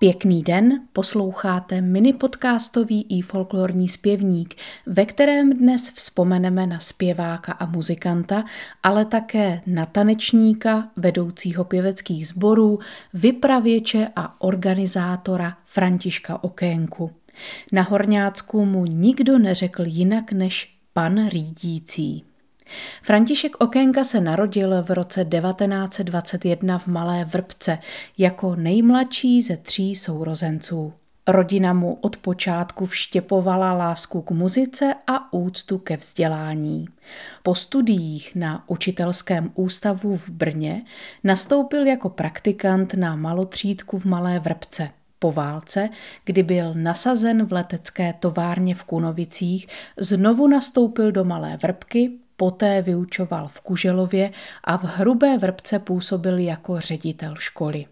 Pěkný den, posloucháte mini podcastový i folklorní zpěvník, ve kterém dnes vzpomeneme na zpěváka a muzikanta, ale také na tanečníka, vedoucího pěveckých sborů, vypravěče a organizátora Františka Okénku. Na Horňácku mu nikdo neřekl jinak než pan řídící. František Okénka se narodil v roce 1921 v Malé Vrbce jako nejmladší ze tří sourozenců. Rodina mu od počátku vštěpovala lásku k muzice a úctu ke vzdělání. Po studiích na učitelském ústavu v Brně nastoupil jako praktikant na malotřídku v Malé Vrbce. Po válce, kdy byl nasazen v letecké továrně v Kunovicích, znovu nastoupil do Malé Vrbky Poté vyučoval v Kuželově a v Hrubé Vrbce působil jako ředitel školy.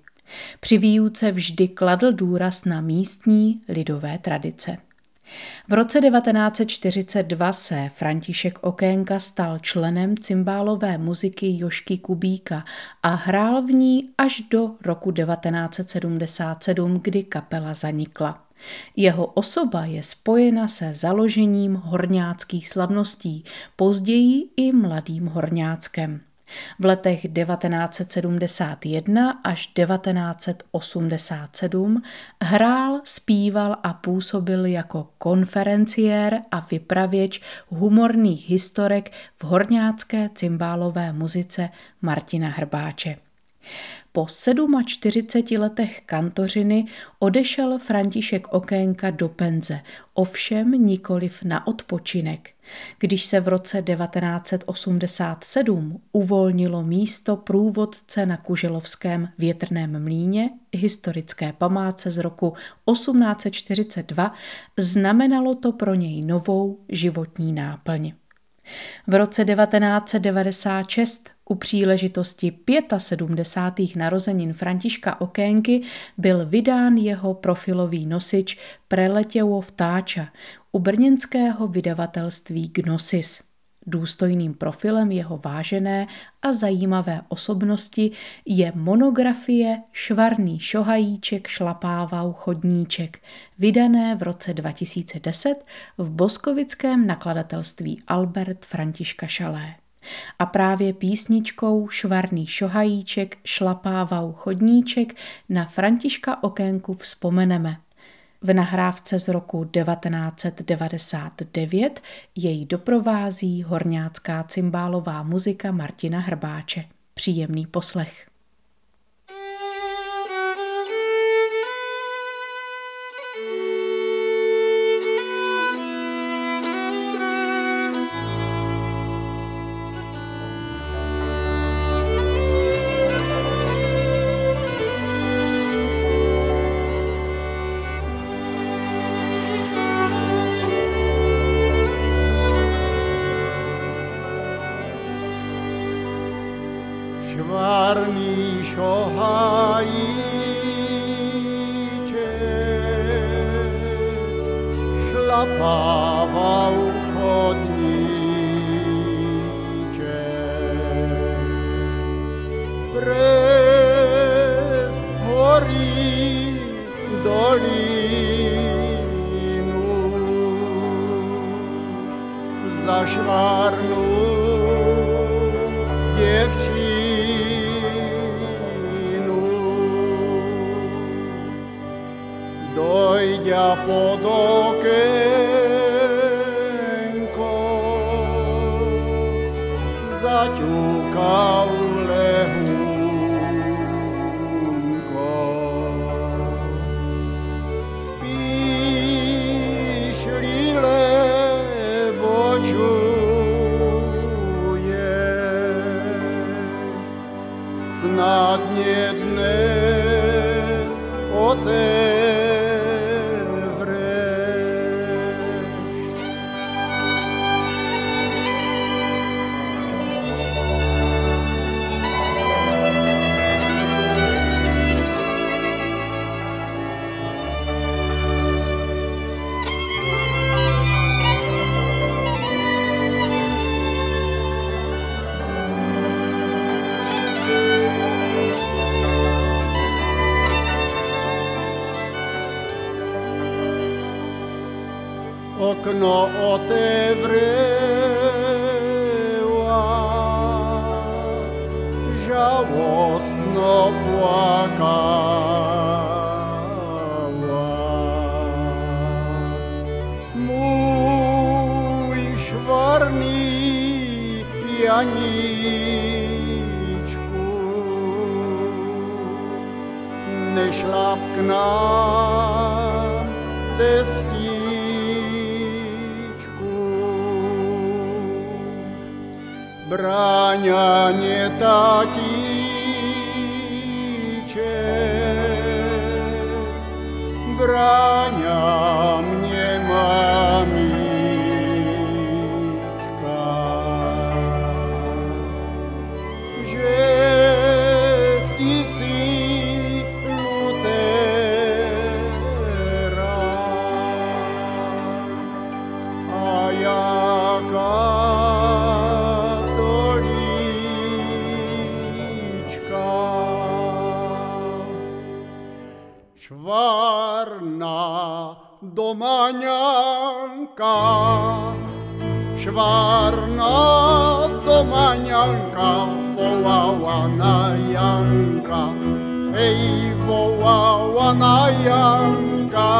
Při výuce vždy kladl důraz na místní lidové tradice. V roce 1942 se František Okénka stal členem cymbálové muziky Jošky Kubíka a hrál v ní až do roku 1977, kdy kapela zanikla. Jeho osoba je spojena se založením horňáckých slavností, později i mladým horňáckem. V letech 1971 až 1987 hrál, zpíval a působil jako konferenciér a vypravěč humorných historek v horňácké cymbálové muzice Martina Hrbáče. Po 47 letech kantořiny odešel František Okénka do penze, ovšem nikoliv na odpočinek. Když se v roce 1987 uvolnilo místo průvodce na Kuželovském větrném mlíně, historické památce z roku 1842, znamenalo to pro něj novou životní náplň. V roce 1996 u příležitosti 75. narozenin Františka Okénky byl vydán jeho profilový nosič Preletěvo vtáča u brněnského vydavatelství Gnosis. Důstojným profilem jeho vážené a zajímavé osobnosti je monografie Švarný šohajíček šlapával chodníček, vydané v roce 2010 v boskovickém nakladatelství Albert Františka Šalé. A právě písničkou Švarný šohajíček šlapával chodníček na Františka Okénku vzpomeneme – v nahrávce z roku 1999 jej doprovází horňácká cymbálová muzika Martina Hrbáče. Příjemný poslech. Šlapával chodníček. Prez horí dolínu za švárnu děvčí dojďa lile čuje, snadně dnes otevřel. okno otevreła, żałosno płakała. Mój szwarni Janiczku, nie szlapkna ze браня не татиче, браня Švárna domaňanka, švárna domaňanka, volala na Janka, hej, volala na Janka.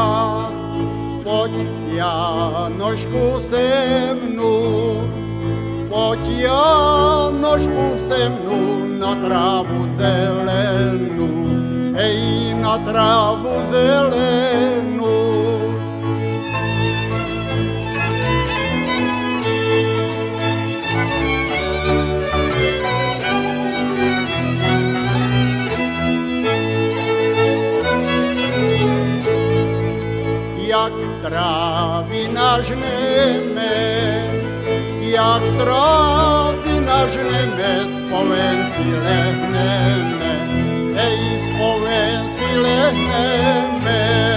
Pojď Janošku se mnou, pojď Janošku se mnou na trávu zelenou, hej, na trávu zelenou. jak trávy nažneme, jak trávy nažneme, spomen si lehneme, spomen si lehneme.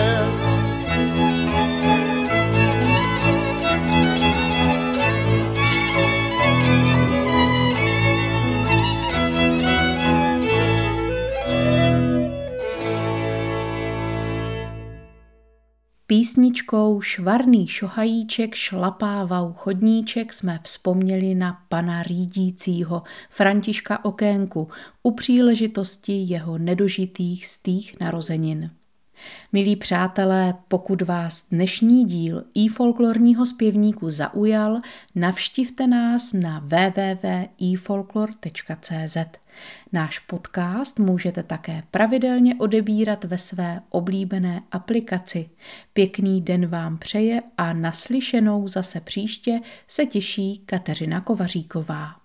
Písničkou Švarný šohajíček šlapávau chodníček jsme vzpomněli na pana řídícího Františka Okénku u příležitosti jeho nedožitých stých narozenin. Milí přátelé, pokud vás dnešní díl i folklorního zpěvníku zaujal, navštivte nás na www.ifolklor.cz. Náš podcast můžete také pravidelně odebírat ve své oblíbené aplikaci. Pěkný den vám přeje a naslyšenou zase příště se těší Kateřina Kovaříková.